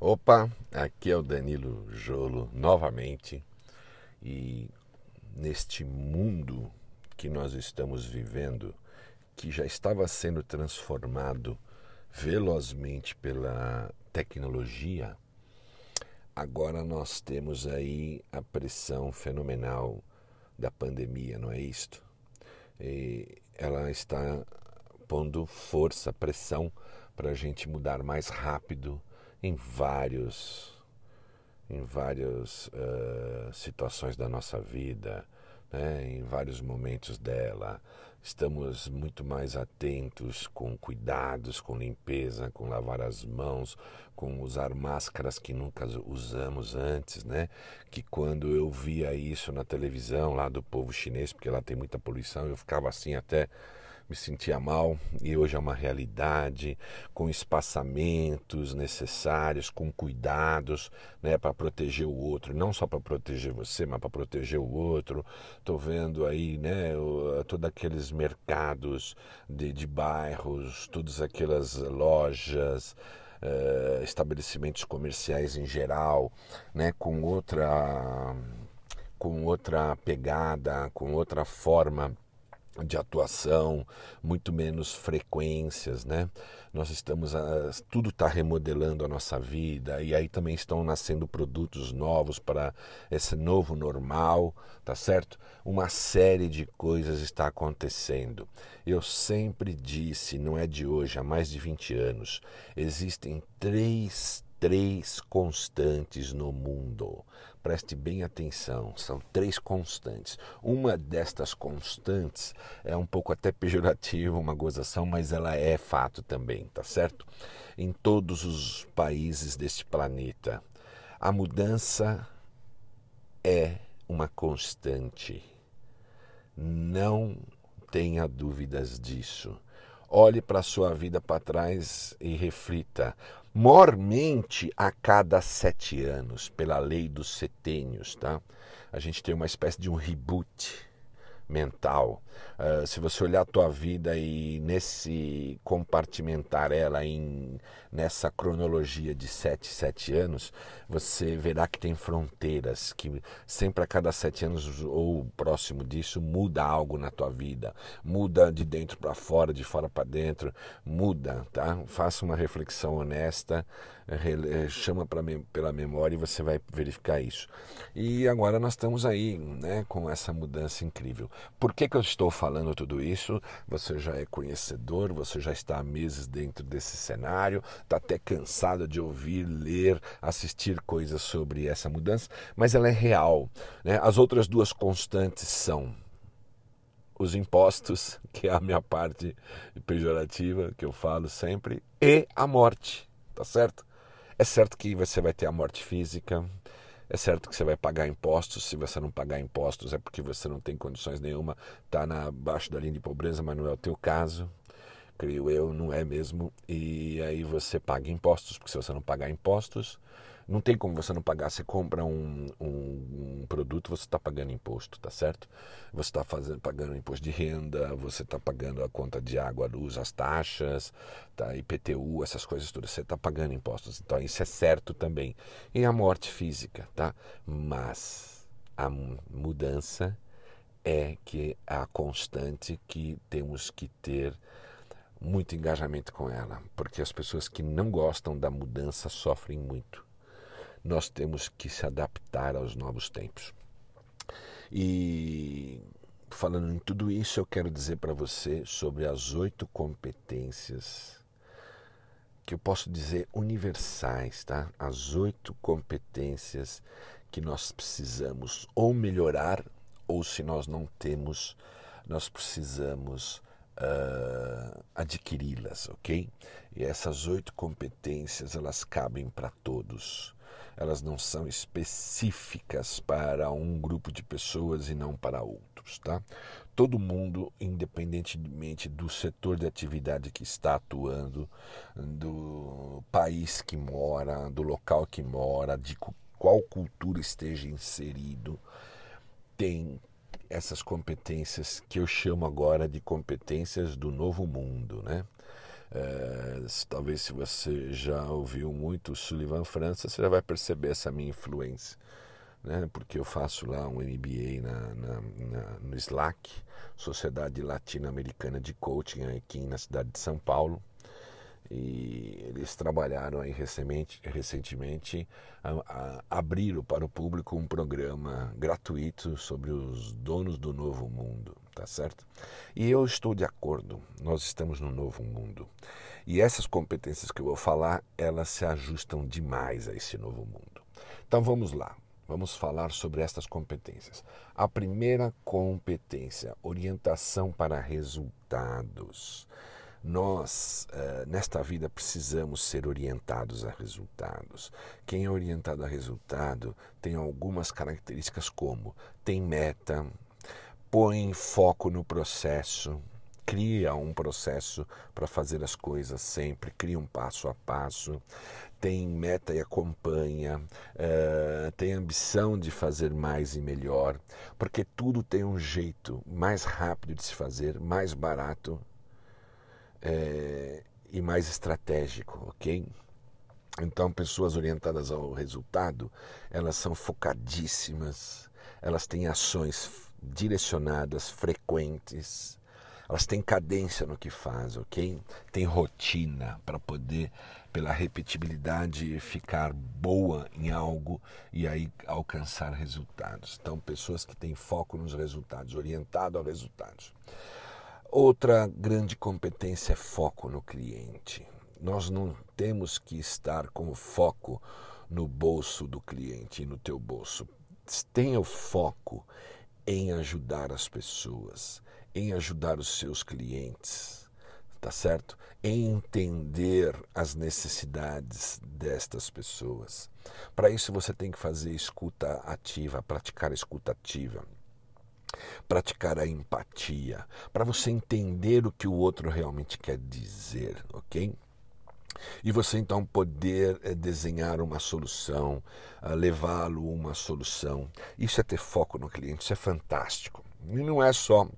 Opa, aqui é o Danilo Jolo novamente e neste mundo que nós estamos vivendo, que já estava sendo transformado velozmente pela tecnologia, agora nós temos aí a pressão fenomenal da pandemia, não é isto? E ela está pondo força, pressão para a gente mudar mais rápido em vários em várias uh, situações da nossa vida, né, em vários momentos dela. Estamos muito mais atentos com cuidados, com limpeza, com lavar as mãos, com usar máscaras que nunca usamos antes, né? Que quando eu via isso na televisão lá do povo chinês, porque lá tem muita poluição, eu ficava assim até me sentia mal e hoje é uma realidade, com espaçamentos necessários, com cuidados né, para proteger o outro, não só para proteger você, mas para proteger o outro. Estou vendo aí né, todos aqueles mercados de, de bairros, todas aquelas lojas. Uh, estabelecimentos comerciais em geral, né, com outra com outra pegada, com outra forma de atuação, muito menos frequências, né? Nós estamos, a, tudo está remodelando a nossa vida e aí também estão nascendo produtos novos para esse novo normal, tá certo? Uma série de coisas está acontecendo. Eu sempre disse, não é de hoje, há mais de 20 anos, existem três três constantes no mundo. Preste bem atenção, são três constantes. Uma destas constantes é um pouco até pejorativa, uma gozação, mas ela é fato também, tá certo? Em todos os países deste planeta, a mudança é uma constante. Não tenha dúvidas disso. Olhe para a sua vida para trás e reflita mormente a cada sete anos, pela lei dos setênios, tá? A gente tem uma espécie de um reboot mental. Uh, se você olhar a tua vida e nesse compartimentar ela em nessa cronologia de sete, sete anos, você verá que tem fronteiras, que sempre a cada sete anos ou próximo disso muda algo na tua vida, muda de dentro para fora, de fora para dentro, muda, tá? Faça uma reflexão honesta, eh, chama pra, pela memória e você vai verificar isso. E agora nós estamos aí, né, com essa mudança incrível. Por que, que eu estou falando tudo isso? Você já é conhecedor, você já está há meses dentro desse cenário, está até cansado de ouvir, ler, assistir coisas sobre essa mudança, mas ela é real. Né? As outras duas constantes são os impostos, que é a minha parte pejorativa que eu falo sempre, e a morte, tá certo? É certo que você vai ter a morte física, é certo que você vai pagar impostos, se você não pagar impostos é porque você não tem condições nenhuma, está abaixo da linha de pobreza, mas não é o teu caso, creio eu, não é mesmo. E aí você paga impostos, porque se você não pagar impostos, não tem como você não pagar. Você compra um, um, um produto, você está pagando imposto, tá certo? Você está pagando imposto de renda, você está pagando a conta de água, luz, as taxas, tá? IPTU, essas coisas todas. Você está pagando impostos. Então isso é certo também. E a morte física, tá? Mas a mudança é que a constante que temos que ter muito engajamento com ela, porque as pessoas que não gostam da mudança sofrem muito nós temos que se adaptar aos novos tempos. E falando em tudo isso, eu quero dizer para você sobre as oito competências que eu posso dizer universais, tá? As oito competências que nós precisamos ou melhorar, ou se nós não temos, nós precisamos uh, adquiri-las, ok? E essas oito competências elas cabem para todos elas não são específicas para um grupo de pessoas e não para outros, tá? Todo mundo, independentemente do setor de atividade que está atuando, do país que mora, do local que mora, de qual cultura esteja inserido, tem essas competências que eu chamo agora de competências do novo mundo, né? É, talvez se você já ouviu muito Sullivan França, você já vai perceber essa minha influência. Né? Porque eu faço lá um MBA na, na, na, no SLAC, Sociedade Latino-Americana de Coaching, aqui na cidade de São Paulo e eles trabalharam aí recentemente, recentemente a, a, abriram para o público um programa gratuito sobre os donos do novo mundo, tá certo? E eu estou de acordo, nós estamos no novo mundo. E essas competências que eu vou falar, elas se ajustam demais a esse novo mundo. Então vamos lá, vamos falar sobre estas competências. A primeira competência, orientação para resultados. Nós, eh, nesta vida, precisamos ser orientados a resultados. Quem é orientado a resultado tem algumas características, como tem meta, põe foco no processo, cria um processo para fazer as coisas sempre, cria um passo a passo, tem meta e acompanha, uh, tem ambição de fazer mais e melhor, porque tudo tem um jeito mais rápido de se fazer, mais barato é, e mais estratégico, ok? Então, pessoas orientadas ao resultado, elas são focadíssimas, elas têm ações direcionadas, frequentes, elas têm cadência no que faz, ok? Tem rotina para poder, pela repetibilidade, ficar boa em algo e aí alcançar resultados. Então, pessoas que têm foco nos resultados, orientado a resultados. Outra grande competência é foco no cliente. Nós não temos que estar com o foco no bolso do cliente e no teu bolso. Tenha o foco em ajudar as pessoas, em ajudar os seus clientes, tá certo? Em entender as necessidades destas pessoas. Para isso você tem que fazer escuta ativa, praticar escuta ativa praticar a empatia, para você entender o que o outro realmente quer dizer, ok? E você então poder é, desenhar uma solução, uh, levá-lo uma solução. Isso é ter foco no cliente, isso é fantástico. E não é só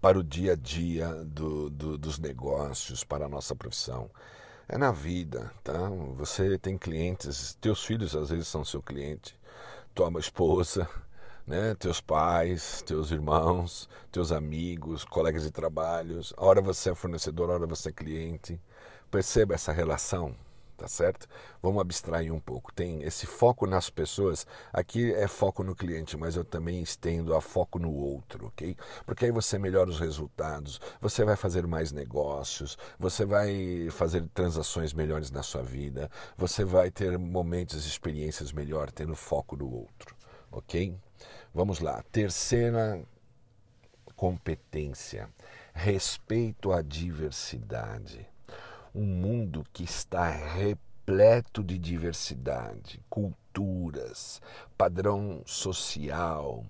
para o dia a dia do, do, dos negócios, para a nossa profissão. É na vida, tá? Você tem clientes, teus filhos às vezes são seu cliente, tua esposa, né? Teus pais, teus irmãos, teus amigos, colegas de trabalhos. A hora você é fornecedor, a hora você é cliente. Perceba essa relação, tá certo? Vamos abstrair um pouco. Tem esse foco nas pessoas. Aqui é foco no cliente, mas eu também estendo a foco no outro, ok? Porque aí você melhora os resultados, você vai fazer mais negócios, você vai fazer transações melhores na sua vida, você vai ter momentos experiências melhores tendo foco no outro, ok? Vamos lá. Terceira competência: respeito à diversidade. Um mundo que está repleto de diversidade, culturas, padrão social,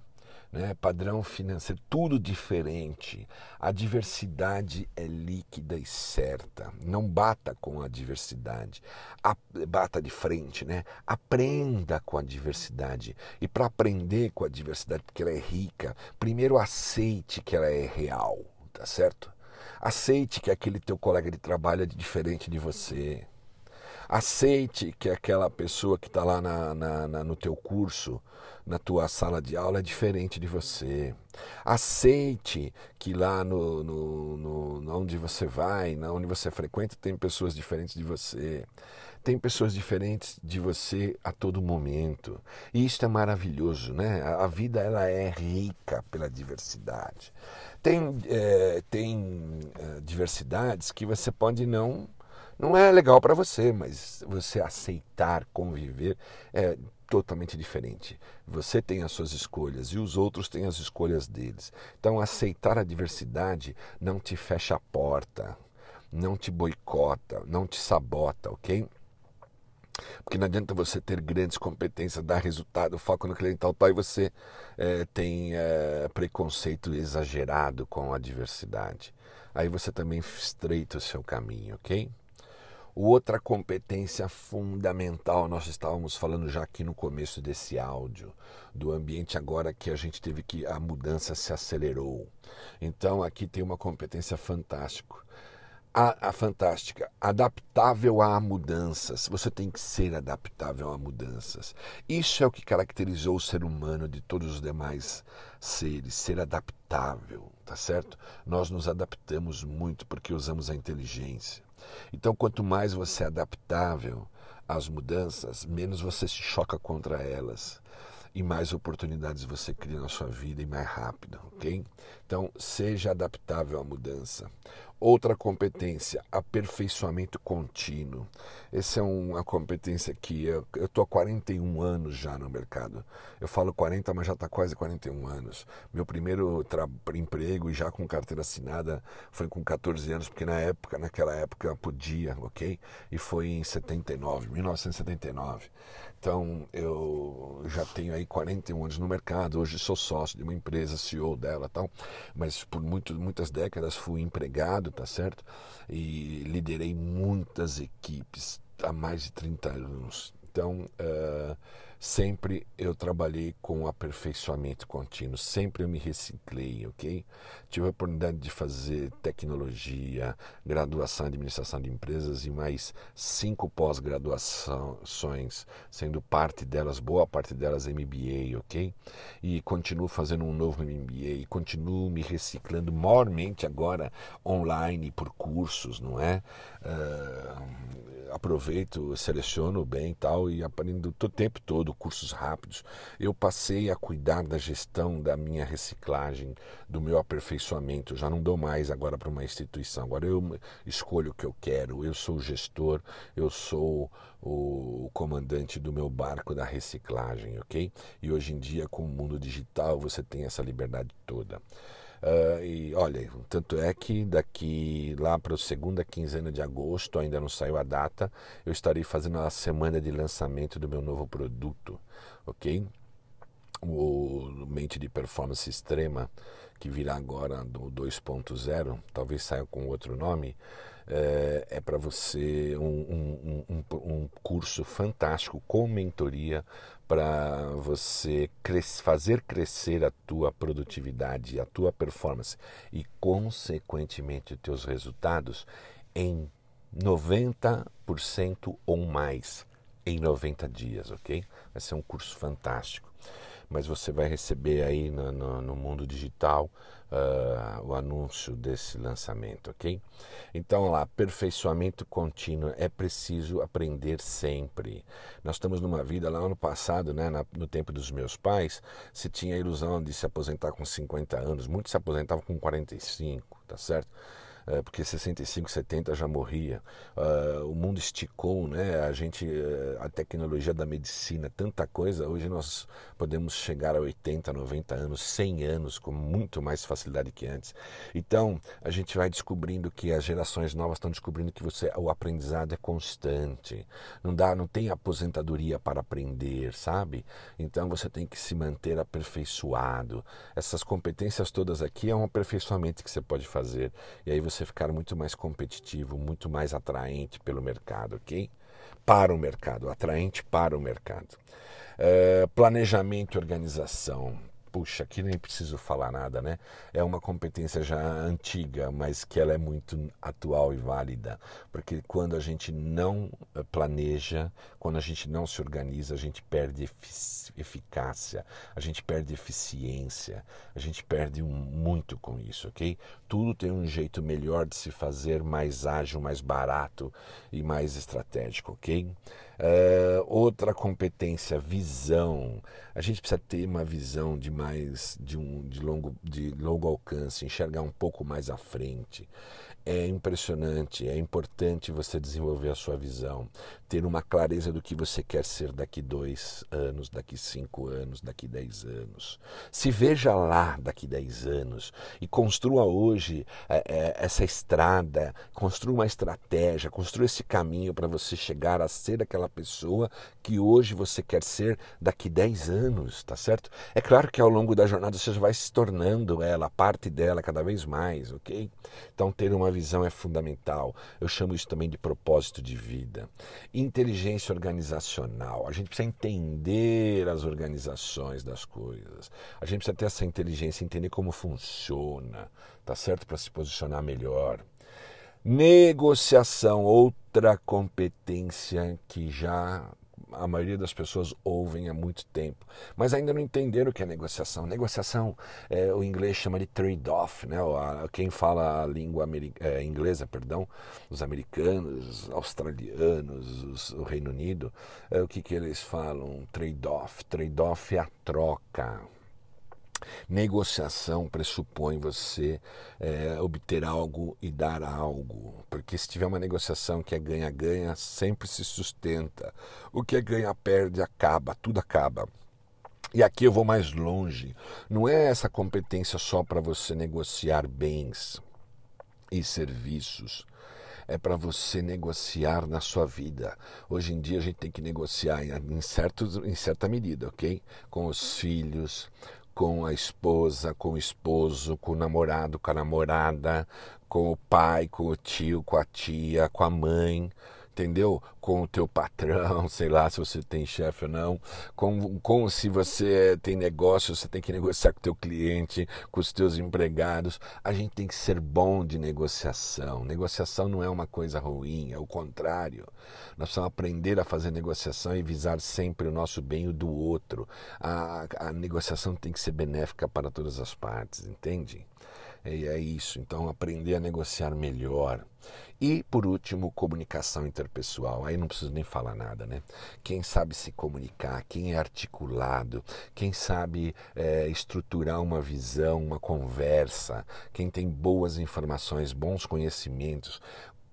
né, padrão financeiro, tudo diferente. A diversidade é líquida e certa. Não bata com a diversidade, a, bata de frente, né? Aprenda com a diversidade. E para aprender com a diversidade, porque ela é rica, primeiro aceite que ela é real, tá certo? Aceite que aquele teu colega de trabalho é diferente de você. Aceite que aquela pessoa que está lá na, na, na, no teu curso, na tua sala de aula, é diferente de você. Aceite que lá no, no, no, onde você vai, na onde você frequenta, tem pessoas diferentes de você. Tem pessoas diferentes de você a todo momento. E isso é maravilhoso, né? A vida ela é rica pela diversidade. Tem, é, tem é, diversidades que você pode não não é legal para você, mas você aceitar conviver é totalmente diferente. Você tem as suas escolhas e os outros têm as escolhas deles. Então, aceitar a diversidade não te fecha a porta, não te boicota, não te sabota, ok? Porque não adianta você ter grandes competências, dar resultado, foco no cliente tal, tal e você é, tem é, preconceito exagerado com a diversidade. Aí você também estreita o seu caminho, ok? Outra competência fundamental, nós estávamos falando já aqui no começo desse áudio, do ambiente agora que a gente teve que a mudança se acelerou. Então aqui tem uma competência fantástica. A, a, fantástica, adaptável a mudanças. Você tem que ser adaptável a mudanças. Isso é o que caracterizou o ser humano de todos os demais seres, ser adaptável, tá certo? Nós nos adaptamos muito porque usamos a inteligência. Então, quanto mais você é adaptável às mudanças, menos você se choca contra elas e mais oportunidades você cria na sua vida e mais rápido, ok? Então, seja adaptável à mudança. Outra competência, aperfeiçoamento contínuo. Essa é uma competência que eu estou há 41 anos já no mercado. Eu falo 40, mas já está quase 41 anos. Meu primeiro emprego, já com carteira assinada, foi com 14 anos, porque na época, naquela época podia, ok? E foi em 79, 1979. Então eu já tenho aí 41 anos no mercado. Hoje sou sócio de uma empresa, CEO dela, tal. Mas por muito, muitas décadas fui empregado, tá certo? E liderei muitas equipes há mais de 30 anos. Então uh, sempre eu trabalhei com aperfeiçoamento contínuo, sempre eu me reciclei, ok? Tive a oportunidade de fazer tecnologia, graduação em administração de empresas e mais cinco pós-graduações, sendo parte delas, boa parte delas MBA, ok? E continuo fazendo um novo MBA, continuo me reciclando maiormente agora online por cursos, não é? Uh, aproveito, seleciono bem e tal e aprendo o tempo todo cursos rápidos. Eu passei a cuidar da gestão da minha reciclagem, do meu aperfeiçoamento. Já não dou mais agora para uma instituição. Agora eu escolho o que eu quero. Eu sou o gestor, eu sou o comandante do meu barco da reciclagem, ok? E hoje em dia, com o mundo digital, você tem essa liberdade toda. Uh, e olha, tanto é que daqui lá para a segunda quinzena de agosto, ainda não saiu a data, eu estarei fazendo a semana de lançamento do meu novo produto, ok? O Mente de Performance Extrema, que virá agora do 2.0, talvez saia com outro nome, é, é para você um, um, um, um curso fantástico com mentoria para você cres fazer crescer a tua produtividade, a tua performance e, consequentemente, os teus resultados em 90% ou mais em 90 dias, ok? Vai ser um curso fantástico. Mas você vai receber aí no, no, no mundo digital uh, o anúncio desse lançamento, ok? Então, lá, aperfeiçoamento contínuo, é preciso aprender sempre. Nós estamos numa vida, lá no passado, né, no tempo dos meus pais, se tinha a ilusão de se aposentar com 50 anos, muitos se aposentavam com 45, tá certo? É, porque 65, 70 já morria. Uh, o mundo esticou, né? A gente, eh, a tecnologia da medicina, tanta coisa. Hoje nós podemos chegar a 80, 90 anos, 100 anos com muito mais facilidade que antes. Então, a gente vai descobrindo que as gerações novas estão descobrindo que você, o aprendizado é constante. Não dá, não tem aposentadoria para aprender, sabe? Então você tem que se manter aperfeiçoado. Essas competências todas aqui é um aperfeiçoamento que você pode fazer. E aí você você ficar muito mais competitivo, muito mais atraente pelo mercado, ok? Para o mercado, atraente para o mercado. É, planejamento e organização puxa, aqui nem preciso falar nada, né? É uma competência já antiga, mas que ela é muito atual e válida, porque quando a gente não eh, planeja, quando a gente não se organiza, a gente perde eficácia, a gente perde eficiência, a gente perde muito com isso, ok? Tudo tem um jeito melhor de se fazer, mais ágil, mais barato e mais estratégico, ok? Uh, outra competência, visão. A gente precisa ter uma visão de mais de um de longo, de longo alcance, enxergar um pouco mais à frente é impressionante, é importante você desenvolver a sua visão, ter uma clareza do que você quer ser daqui dois anos, daqui cinco anos, daqui dez anos. Se veja lá daqui dez anos e construa hoje é, é, essa estrada, construa uma estratégia, construa esse caminho para você chegar a ser aquela pessoa que hoje você quer ser daqui dez anos, tá certo? É claro que ao longo da jornada você vai se tornando ela, parte dela cada vez mais, ok? Então ter uma visão é fundamental. Eu chamo isso também de propósito de vida. Inteligência organizacional. A gente precisa entender as organizações das coisas. A gente precisa ter essa inteligência, entender como funciona, tá certo? Para se posicionar melhor. Negociação, outra competência que já a maioria das pessoas ouvem há muito tempo, mas ainda não entenderam o que é negociação. Negociação, é, o inglês chama de trade-off, né? Quem fala a língua é, inglesa, perdão, os americanos, os australianos, os, o Reino Unido, é, o que, que eles falam? Trade-off. Trade-off é a troca. Negociação pressupõe você é, obter algo e dar algo, porque se tiver uma negociação que é ganha-ganha, sempre se sustenta. O que é ganha-perde acaba, tudo acaba. E aqui eu vou mais longe. Não é essa competência só para você negociar bens e serviços é para você negociar na sua vida. Hoje em dia a gente tem que negociar em, certos, em certa medida, ok? Com os filhos, com a esposa, com o esposo, com o namorado, com a namorada, com o pai, com o tio, com a tia, com a mãe entendeu? Com o teu patrão, sei lá se você tem chefe ou não, com, com se você tem negócio, você tem que negociar com o teu cliente, com os teus empregados. A gente tem que ser bom de negociação. Negociação não é uma coisa ruim, é o contrário. Nós precisamos aprender a fazer negociação e visar sempre o nosso bem e o do outro. A, a negociação tem que ser benéfica para todas as partes, entende? É, é isso. Então, aprender a negociar melhor. E, por último, comunicação interpessoal. Aí não preciso nem falar nada, né? Quem sabe se comunicar, quem é articulado, quem sabe é, estruturar uma visão, uma conversa, quem tem boas informações, bons conhecimentos,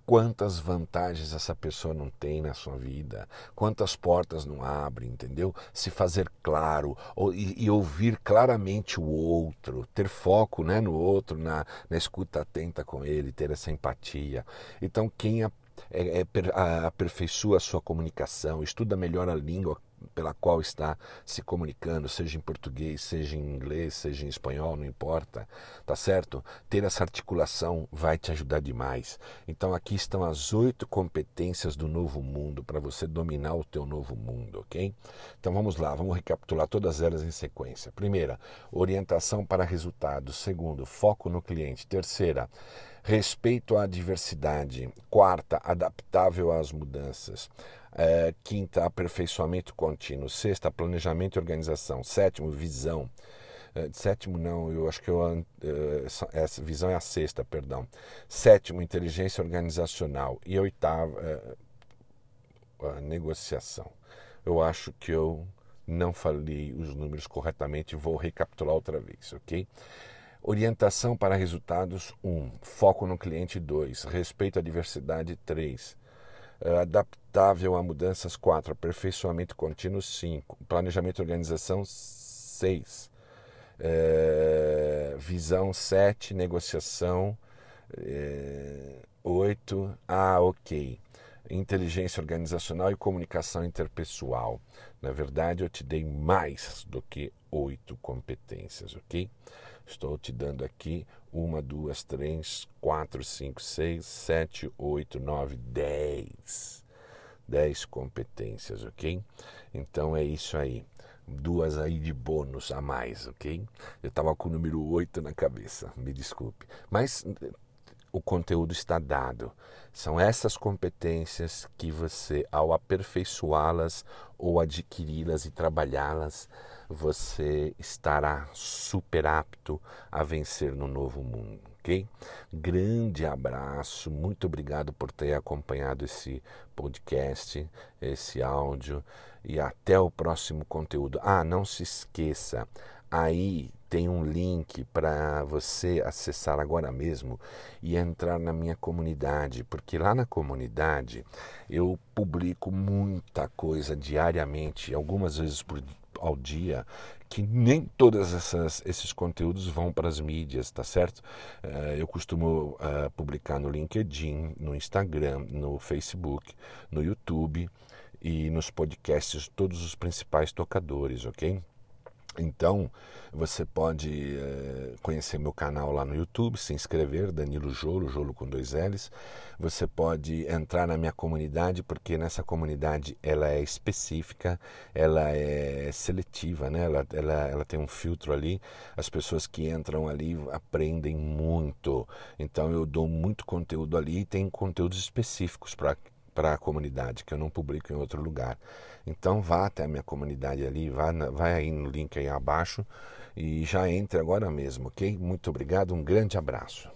quantas vantagens essa pessoa não tem na sua vida, quantas portas não abre, entendeu? Se fazer claro ou, e, e, ouvir claramente o outro, ter foco né, no outro, na, na escuta atenta com ele, ter essa empatia. Então, quem é, é, aperfeiçoa a sua comunicação, estuda melhor a língua pela qual está se comunicando, seja em português, seja em inglês, seja em espanhol, não importa, tá certo? Ter essa articulação vai te ajudar demais. Então aqui estão as oito competências do novo mundo para você dominar o teu novo mundo, ok? Então vamos lá, vamos recapitular todas elas em sequência. Primeira, orientação para resultados. Segundo, foco no cliente. Terceira, respeito à diversidade. Quarta, adaptável às mudanças. É, quinta, aperfeiçoamento contínuo. Sexta, planejamento e organização. Sétimo, visão. É, sétimo, não, eu acho que eu, é, essa visão é a sexta, perdão. Sétimo, inteligência organizacional. E oitava, negociação. Eu acho que eu não falei os números corretamente, vou recapitular outra vez, ok? Orientação para resultados 1. Um. Foco no cliente 2. Respeito à diversidade 3 uh, adaptável a mudanças 4, aperfeiçoamento contínuo 5, planejamento e organização 6, uh, eh, visão 7, negociação eh, 8, ah, ok, inteligência organizacional e comunicação interpessoal. Na verdade, eu te dei mais do que oito competências, ok? Estou te dando aqui uma, duas, três, quatro, cinco, seis, sete, oito, nove, dez. Dez competências, ok? Então é isso aí. Duas aí de bônus a mais, ok? Eu estava com o número oito na cabeça, me desculpe. Mas o conteúdo está dado. São essas competências que você, ao aperfeiçoá-las ou adquiri-las e trabalhá-las, você estará super apto a vencer no novo mundo, ok? Grande abraço, muito obrigado por ter acompanhado esse podcast, esse áudio e até o próximo conteúdo. Ah, não se esqueça, aí tem um link para você acessar agora mesmo e entrar na minha comunidade, porque lá na comunidade eu publico muita coisa diariamente, algumas vezes por ao dia que nem todos esses conteúdos vão para as mídias, tá certo? Uh, eu costumo uh, publicar no LinkedIn, no Instagram, no Facebook, no YouTube e nos podcasts, todos os principais tocadores, ok? Então, você pode é, conhecer meu canal lá no YouTube, se inscrever, Danilo Jolo, Jolo com dois L's. Você pode entrar na minha comunidade, porque nessa comunidade ela é específica, ela é seletiva, né? ela, ela, ela tem um filtro ali. As pessoas que entram ali aprendem muito. Então, eu dou muito conteúdo ali e tem conteúdos específicos para para a comunidade, que eu não publico em outro lugar. Então vá até a minha comunidade ali, vá, vai aí no link aí abaixo e já entre agora mesmo, ok? Muito obrigado, um grande abraço.